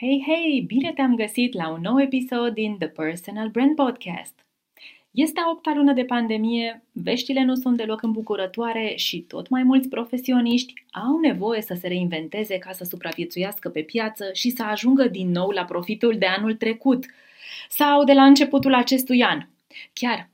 Hei, hei! Bine te-am găsit la un nou episod din The Personal Brand Podcast. Este a opta lună de pandemie, veștile nu sunt deloc îmbucurătoare și tot mai mulți profesioniști au nevoie să se reinventeze ca să supraviețuiască pe piață și să ajungă din nou la profitul de anul trecut sau de la începutul acestui an. Chiar,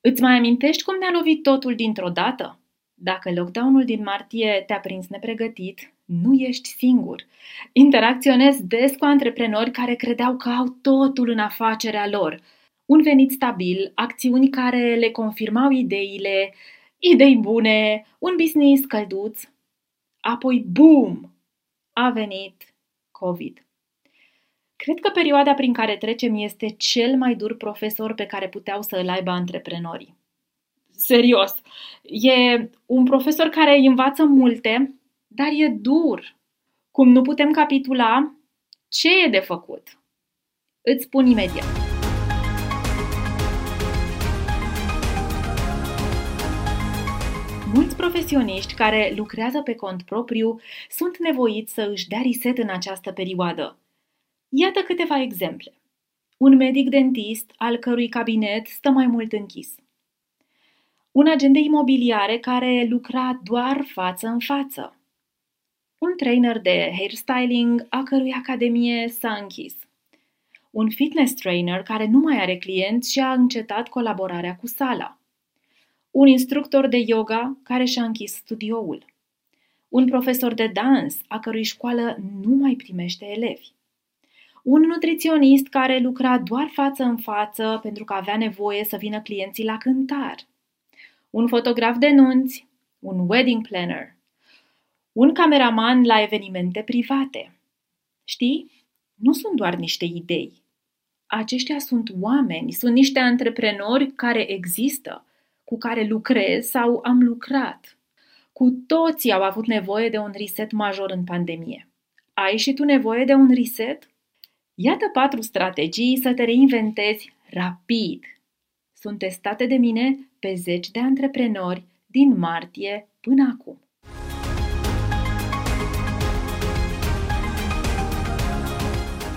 îți mai amintești cum ne-a lovit totul dintr-o dată? Dacă lockdownul din martie te-a prins nepregătit, nu ești singur. Interacționez des cu antreprenori care credeau că au totul în afacerea lor. Un venit stabil, acțiuni care le confirmau ideile, idei bune, un business călduț. Apoi, boom! A venit COVID. Cred că perioada prin care trecem este cel mai dur profesor pe care puteau să îl aibă antreprenorii. Serios, e un profesor care îi învață multe, dar e dur. Cum nu putem capitula, ce e de făcut? Îți spun imediat. Mulți profesioniști care lucrează pe cont propriu sunt nevoiți să își dea reset în această perioadă. Iată câteva exemple. Un medic dentist al cărui cabinet stă mai mult închis. Un agent de imobiliare care lucra doar față în față un trainer de hairstyling a cărui academie s-a închis. Un fitness trainer care nu mai are clienți și a încetat colaborarea cu sala. Un instructor de yoga care și-a închis studioul. Un profesor de dans a cărui școală nu mai primește elevi. Un nutriționist care lucra doar față în față pentru că avea nevoie să vină clienții la cântar. Un fotograf de nunți, un wedding planner, un cameraman la evenimente private. Știi? Nu sunt doar niște idei. Aceștia sunt oameni, sunt niște antreprenori care există, cu care lucrez sau am lucrat. Cu toții au avut nevoie de un reset major în pandemie. Ai și tu nevoie de un reset? Iată patru strategii să te reinventezi rapid. Sunt testate de mine pe zeci de antreprenori din martie până acum.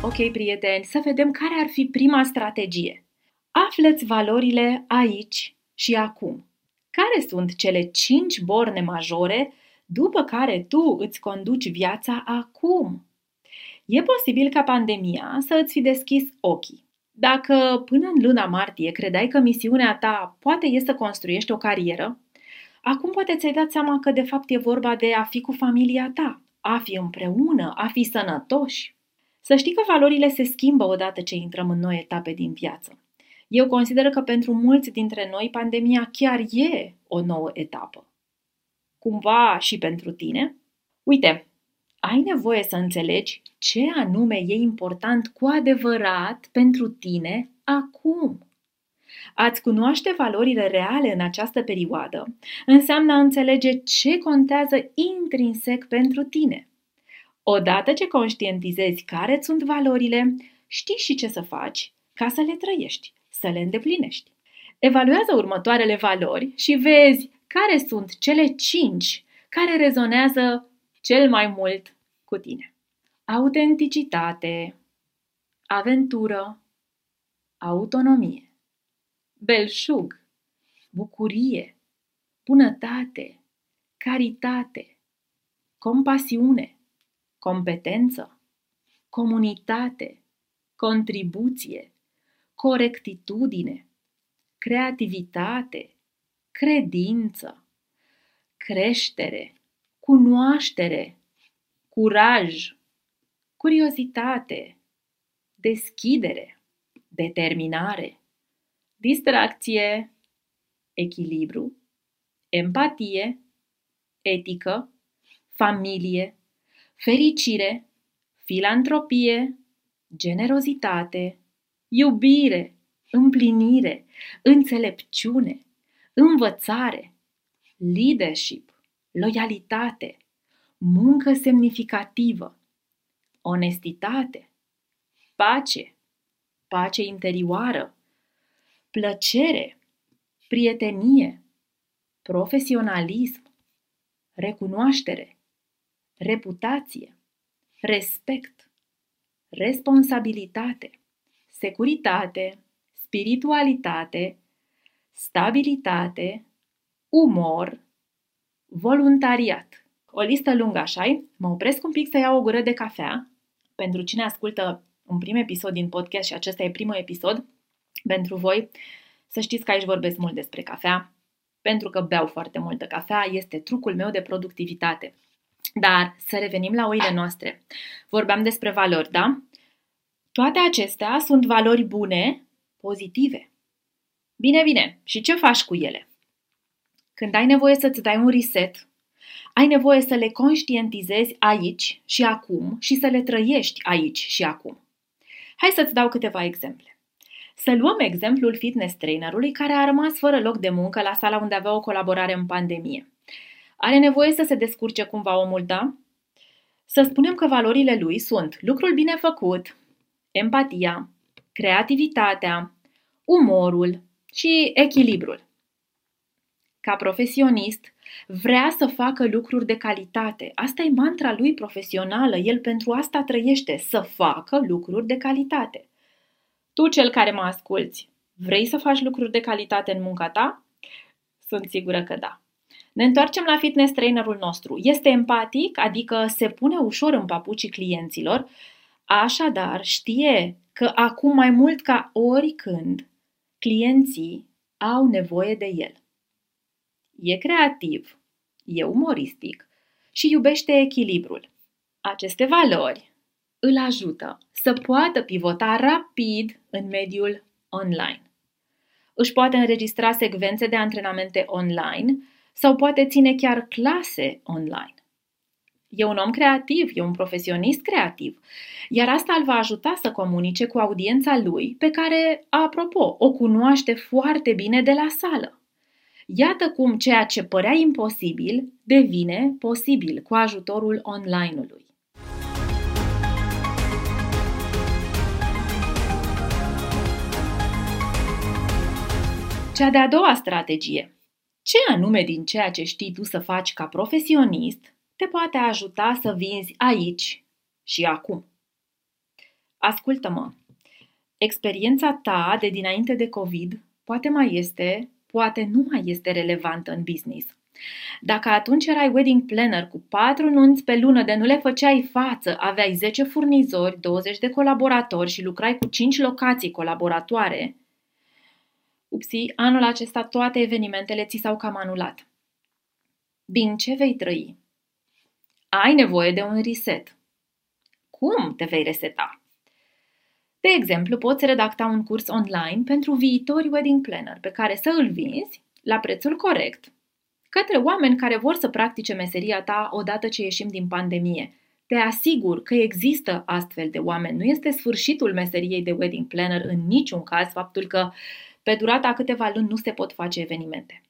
Ok, prieteni, să vedem care ar fi prima strategie. Aflăți valorile aici și acum. Care sunt cele cinci borne majore după care tu îți conduci viața acum? E posibil ca pandemia să îți fi deschis ochii. Dacă până în luna martie credeai că misiunea ta poate e să construiești o carieră, acum poate ți-ai dat seama că de fapt e vorba de a fi cu familia ta, a fi împreună, a fi sănătoși. Să știi că valorile se schimbă odată ce intrăm în noi etape din viață. Eu consider că pentru mulți dintre noi pandemia chiar e o nouă etapă. Cumva și pentru tine? Uite, ai nevoie să înțelegi ce anume e important cu adevărat pentru tine acum. Ați cunoaște valorile reale în această perioadă înseamnă a înțelege ce contează intrinsec pentru tine. Odată ce conștientizezi care sunt valorile, știi și ce să faci ca să le trăiești, să le îndeplinești. Evaluează următoarele valori și vezi care sunt cele cinci care rezonează cel mai mult cu tine. Autenticitate, aventură, autonomie, belșug, bucurie, bunătate, caritate, compasiune, competență, comunitate, contribuție, corectitudine, creativitate, credință, creștere, cunoaștere, curaj, curiozitate, deschidere, determinare, distracție, echilibru, empatie, etică, familie, fericire, filantropie, generozitate, iubire, împlinire, înțelepciune, învățare, leadership, loialitate, muncă semnificativă, onestitate, pace, pace interioară, plăcere, prietenie, profesionalism, recunoaștere, reputație, respect, responsabilitate, securitate, spiritualitate, stabilitate, umor, voluntariat. O listă lungă, așa Mă opresc un pic să iau o gură de cafea. Pentru cine ascultă un prim episod din podcast și acesta e primul episod, pentru voi, să știți că aici vorbesc mult despre cafea, pentru că beau foarte multă cafea, este trucul meu de productivitate. Dar să revenim la oile noastre. Vorbeam despre valori, da? Toate acestea sunt valori bune, pozitive. Bine, bine. Și ce faci cu ele? Când ai nevoie să-ți dai un reset, ai nevoie să le conștientizezi aici și acum și să le trăiești aici și acum. Hai să-ți dau câteva exemple. Să luăm exemplul fitness trainerului care a rămas fără loc de muncă la sala unde avea o colaborare în pandemie. Are nevoie să se descurce cumva omul, da? Să spunem că valorile lui sunt lucrul bine făcut, empatia, creativitatea, umorul și echilibrul. Ca profesionist, vrea să facă lucruri de calitate. Asta e mantra lui profesională. El pentru asta trăiește, să facă lucruri de calitate. Tu, cel care mă asculți, vrei să faci lucruri de calitate în munca ta? Sunt sigură că da. Ne întoarcem la fitness trainerul nostru. Este empatic, adică se pune ușor în papucii clienților, așadar știe că acum mai mult ca oricând clienții au nevoie de el. E creativ, e umoristic și iubește echilibrul. Aceste valori îl ajută să poată pivota rapid în mediul online. Își poate înregistra secvențe de antrenamente online sau poate ține chiar clase online. E un om creativ, e un profesionist creativ, iar asta îl va ajuta să comunice cu audiența lui, pe care, apropo, o cunoaște foarte bine de la sală. Iată cum ceea ce părea imposibil devine posibil cu ajutorul online-ului. Cea de-a doua strategie. Ce anume din ceea ce știi tu să faci ca profesionist te poate ajuta să vinzi aici și acum? Ascultă-mă! Experiența ta de dinainte de COVID poate mai este, poate nu mai este relevantă în business. Dacă atunci erai wedding planner cu patru nunți pe lună de nu le făceai față, aveai 10 furnizori, 20 de colaboratori și lucrai cu 5 locații colaboratoare, Upsi, anul acesta toate evenimentele ți s-au cam anulat. Din ce vei trăi? Ai nevoie de un reset. Cum te vei reseta? De exemplu, poți redacta un curs online pentru viitori wedding planner pe care să îl vinzi la prețul corect către oameni care vor să practice meseria ta odată ce ieșim din pandemie. Te asigur că există astfel de oameni. Nu este sfârșitul meseriei de wedding planner în niciun caz faptul că pe durata câteva luni nu se pot face evenimente.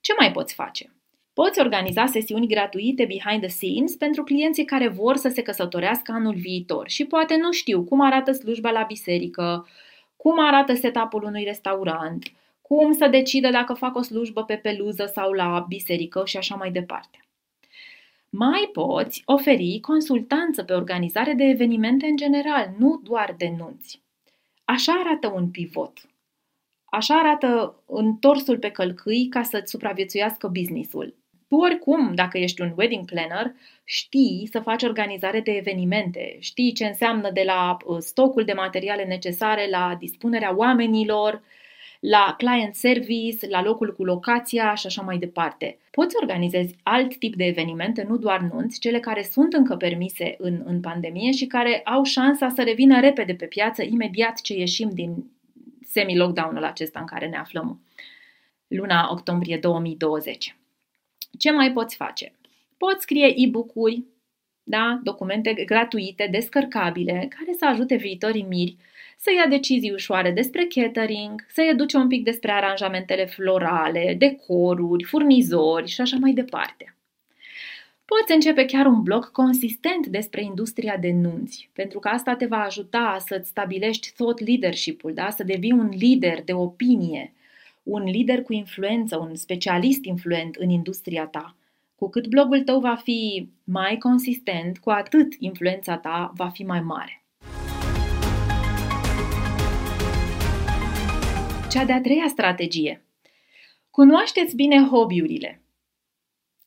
Ce mai poți face? Poți organiza sesiuni gratuite behind the scenes pentru clienții care vor să se căsătorească anul viitor și poate nu știu cum arată slujba la biserică, cum arată setup-ul unui restaurant, cum să decidă dacă fac o slujbă pe peluză sau la biserică și așa mai departe. Mai poți oferi consultanță pe organizare de evenimente în general, nu doar de nunți. Așa arată un pivot. Așa arată întorsul pe călcâi ca să-ți supraviețuiască businessul. Tu oricum, dacă ești un wedding planner, știi să faci organizare de evenimente, știi ce înseamnă de la uh, stocul de materiale necesare la dispunerea oamenilor, la client service, la locul cu locația și așa mai departe. Poți organizezi alt tip de evenimente, nu doar nunți, cele care sunt încă permise în, în pandemie și care au șansa să revină repede pe piață imediat ce ieșim din semi-lockdown-ul acesta în care ne aflăm luna octombrie 2020. Ce mai poți face? Poți scrie e-book-uri da? documente gratuite, descărcabile, care să ajute viitorii miri să ia decizii ușoare despre catering, să educe un pic despre aranjamentele florale, decoruri, furnizori și așa mai departe. Poți începe chiar un blog consistent despre industria de nunți, pentru că asta te va ajuta să-ți stabilești thought leadership-ul, da? să devii un lider de opinie, un lider cu influență, un specialist influent în industria ta. Cu cât blogul tău va fi mai consistent, cu atât influența ta va fi mai mare. Cea de-a treia strategie. Cunoașteți bine hobby-urile.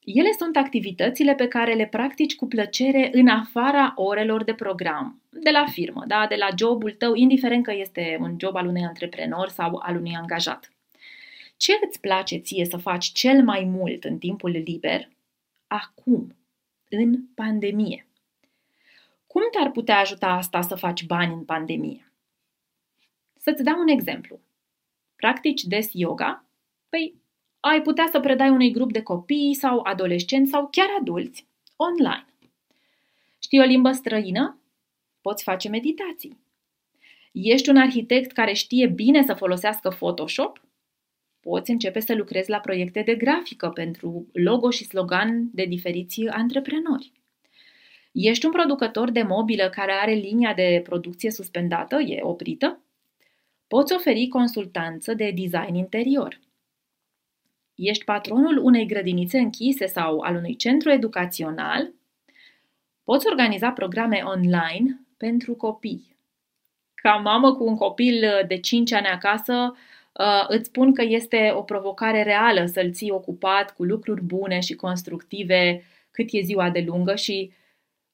Ele sunt activitățile pe care le practici cu plăcere în afara orelor de program, de la firmă, da? de la jobul tău, indiferent că este un job al unui antreprenor sau al unui angajat. Ce îți place ție să faci cel mai mult în timpul liber acum, în pandemie? Cum te-ar putea ajuta asta să faci bani în pandemie? Să-ți dau un exemplu. Practici des yoga? Păi, ai putea să predai unui grup de copii sau adolescenți sau chiar adulți online. Știi o limbă străină? Poți face meditații. Ești un arhitect care știe bine să folosească Photoshop? Poți începe să lucrezi la proiecte de grafică pentru logo și slogan de diferiți antreprenori. Ești un producător de mobilă care are linia de producție suspendată, e oprită? Poți oferi consultanță de design interior. Ești patronul unei grădinițe închise sau al unui centru educațional? Poți organiza programe online pentru copii. Ca mamă cu un copil de 5 ani acasă, uh, îți spun că este o provocare reală să-l ții ocupat cu lucruri bune și constructive cât e ziua de lungă și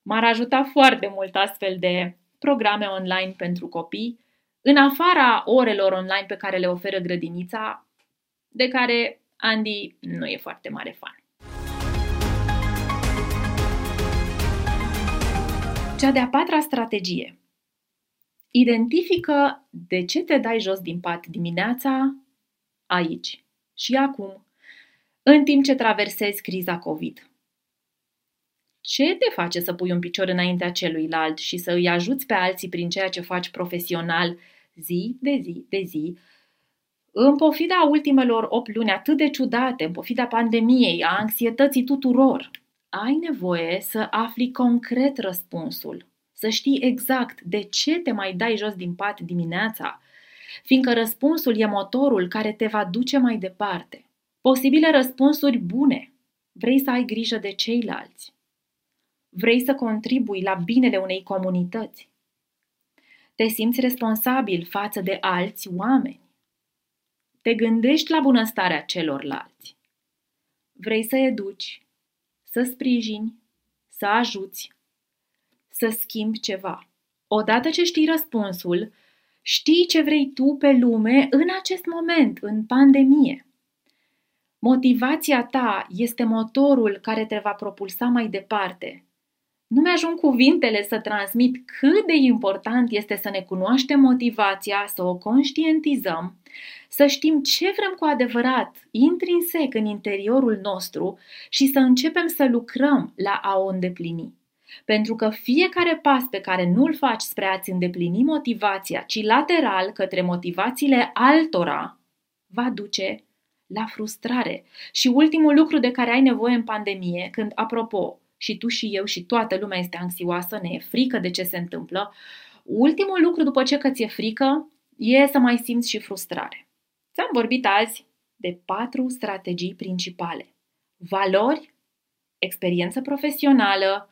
m-ar ajuta foarte mult astfel de programe online pentru copii, în afara orelor online pe care le oferă grădinița, de care Andy nu e foarte mare fan. Cea de-a patra strategie. Identifică de ce te dai jos din pat dimineața, aici și acum, în timp ce traversezi criza COVID. Ce te face să pui un picior înaintea celuilalt și să îi ajuți pe alții prin ceea ce faci profesional zi de zi de zi, în pofida ultimelor 8 luni atât de ciudate, în pofida pandemiei, a anxietății tuturor, ai nevoie să afli concret răspunsul, să știi exact de ce te mai dai jos din pat dimineața, fiindcă răspunsul e motorul care te va duce mai departe. Posibile răspunsuri bune. Vrei să ai grijă de ceilalți. Vrei să contribui la binele unei comunități. Te simți responsabil față de alți oameni te gândești la bunăstarea celorlalți. Vrei să educi, să sprijini, să ajuți, să schimbi ceva. Odată ce știi răspunsul, știi ce vrei tu pe lume în acest moment, în pandemie. Motivația ta este motorul care te va propulsa mai departe. Nu mi-ajung cuvintele să transmit cât de important este să ne cunoaștem motivația, să o conștientizăm să știm ce vrem cu adevărat, intrinsec în interiorul nostru și să începem să lucrăm la a o îndeplini. Pentru că fiecare pas pe care nu-l faci spre a-ți îndeplini motivația, ci lateral către motivațiile altora, va duce la frustrare. Și ultimul lucru de care ai nevoie în pandemie, când, apropo, și tu și eu și toată lumea este anxioasă, ne e frică de ce se întâmplă, ultimul lucru după ce că ți-e frică e să mai simți și frustrare. Ți-am vorbit azi de patru strategii principale. Valori, experiență profesională,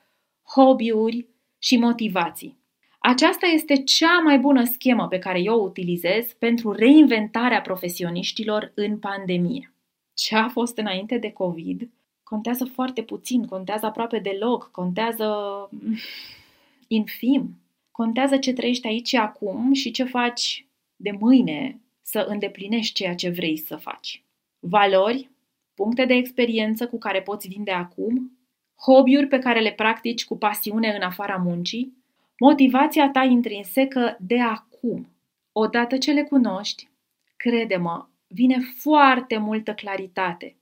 hobby-uri și motivații. Aceasta este cea mai bună schemă pe care eu o utilizez pentru reinventarea profesioniștilor în pandemie. Ce a fost înainte de COVID contează foarte puțin, contează aproape deloc, contează infim. Contează ce trăiești aici și acum și ce faci de mâine să îndeplinești ceea ce vrei să faci. Valori, puncte de experiență cu care poți vinde acum, hobby-uri pe care le practici cu pasiune în afara muncii, motivația ta intrinsecă de acum. Odată ce le cunoști, crede-mă, vine foarte multă claritate.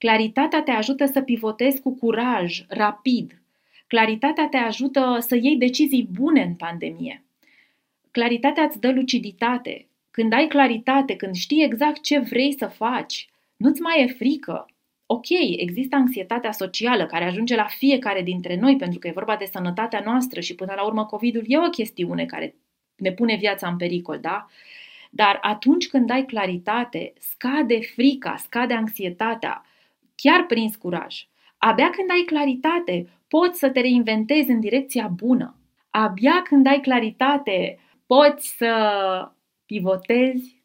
Claritatea te ajută să pivotezi cu curaj, rapid, Claritatea te ajută să iei decizii bune în pandemie. Claritatea îți dă luciditate. Când ai claritate, când știi exact ce vrei să faci, nu-ți mai e frică. Ok, există anxietatea socială care ajunge la fiecare dintre noi pentru că e vorba de sănătatea noastră și până la urmă COVID-ul e o chestiune care ne pune viața în pericol, da? Dar atunci când ai claritate, scade frica, scade anxietatea, chiar prins curaj. Abia când ai claritate, poți să te reinventezi în direcția bună. Abia când ai claritate, poți să pivotezi,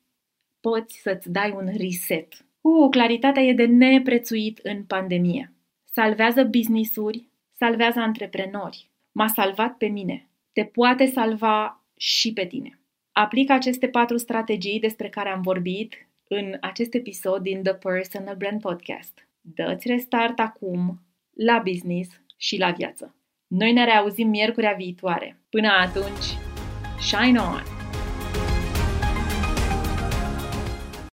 poți să-ți dai un reset. Uh, claritatea e de neprețuit în pandemie. Salvează business-uri, salvează antreprenori. M-a salvat pe mine. Te poate salva și pe tine. Aplică aceste patru strategii despre care am vorbit în acest episod din The Personal Brand Podcast. Dă-ți restart acum la business și la viață. Noi ne reauzim miercurea viitoare. Până atunci, shine on!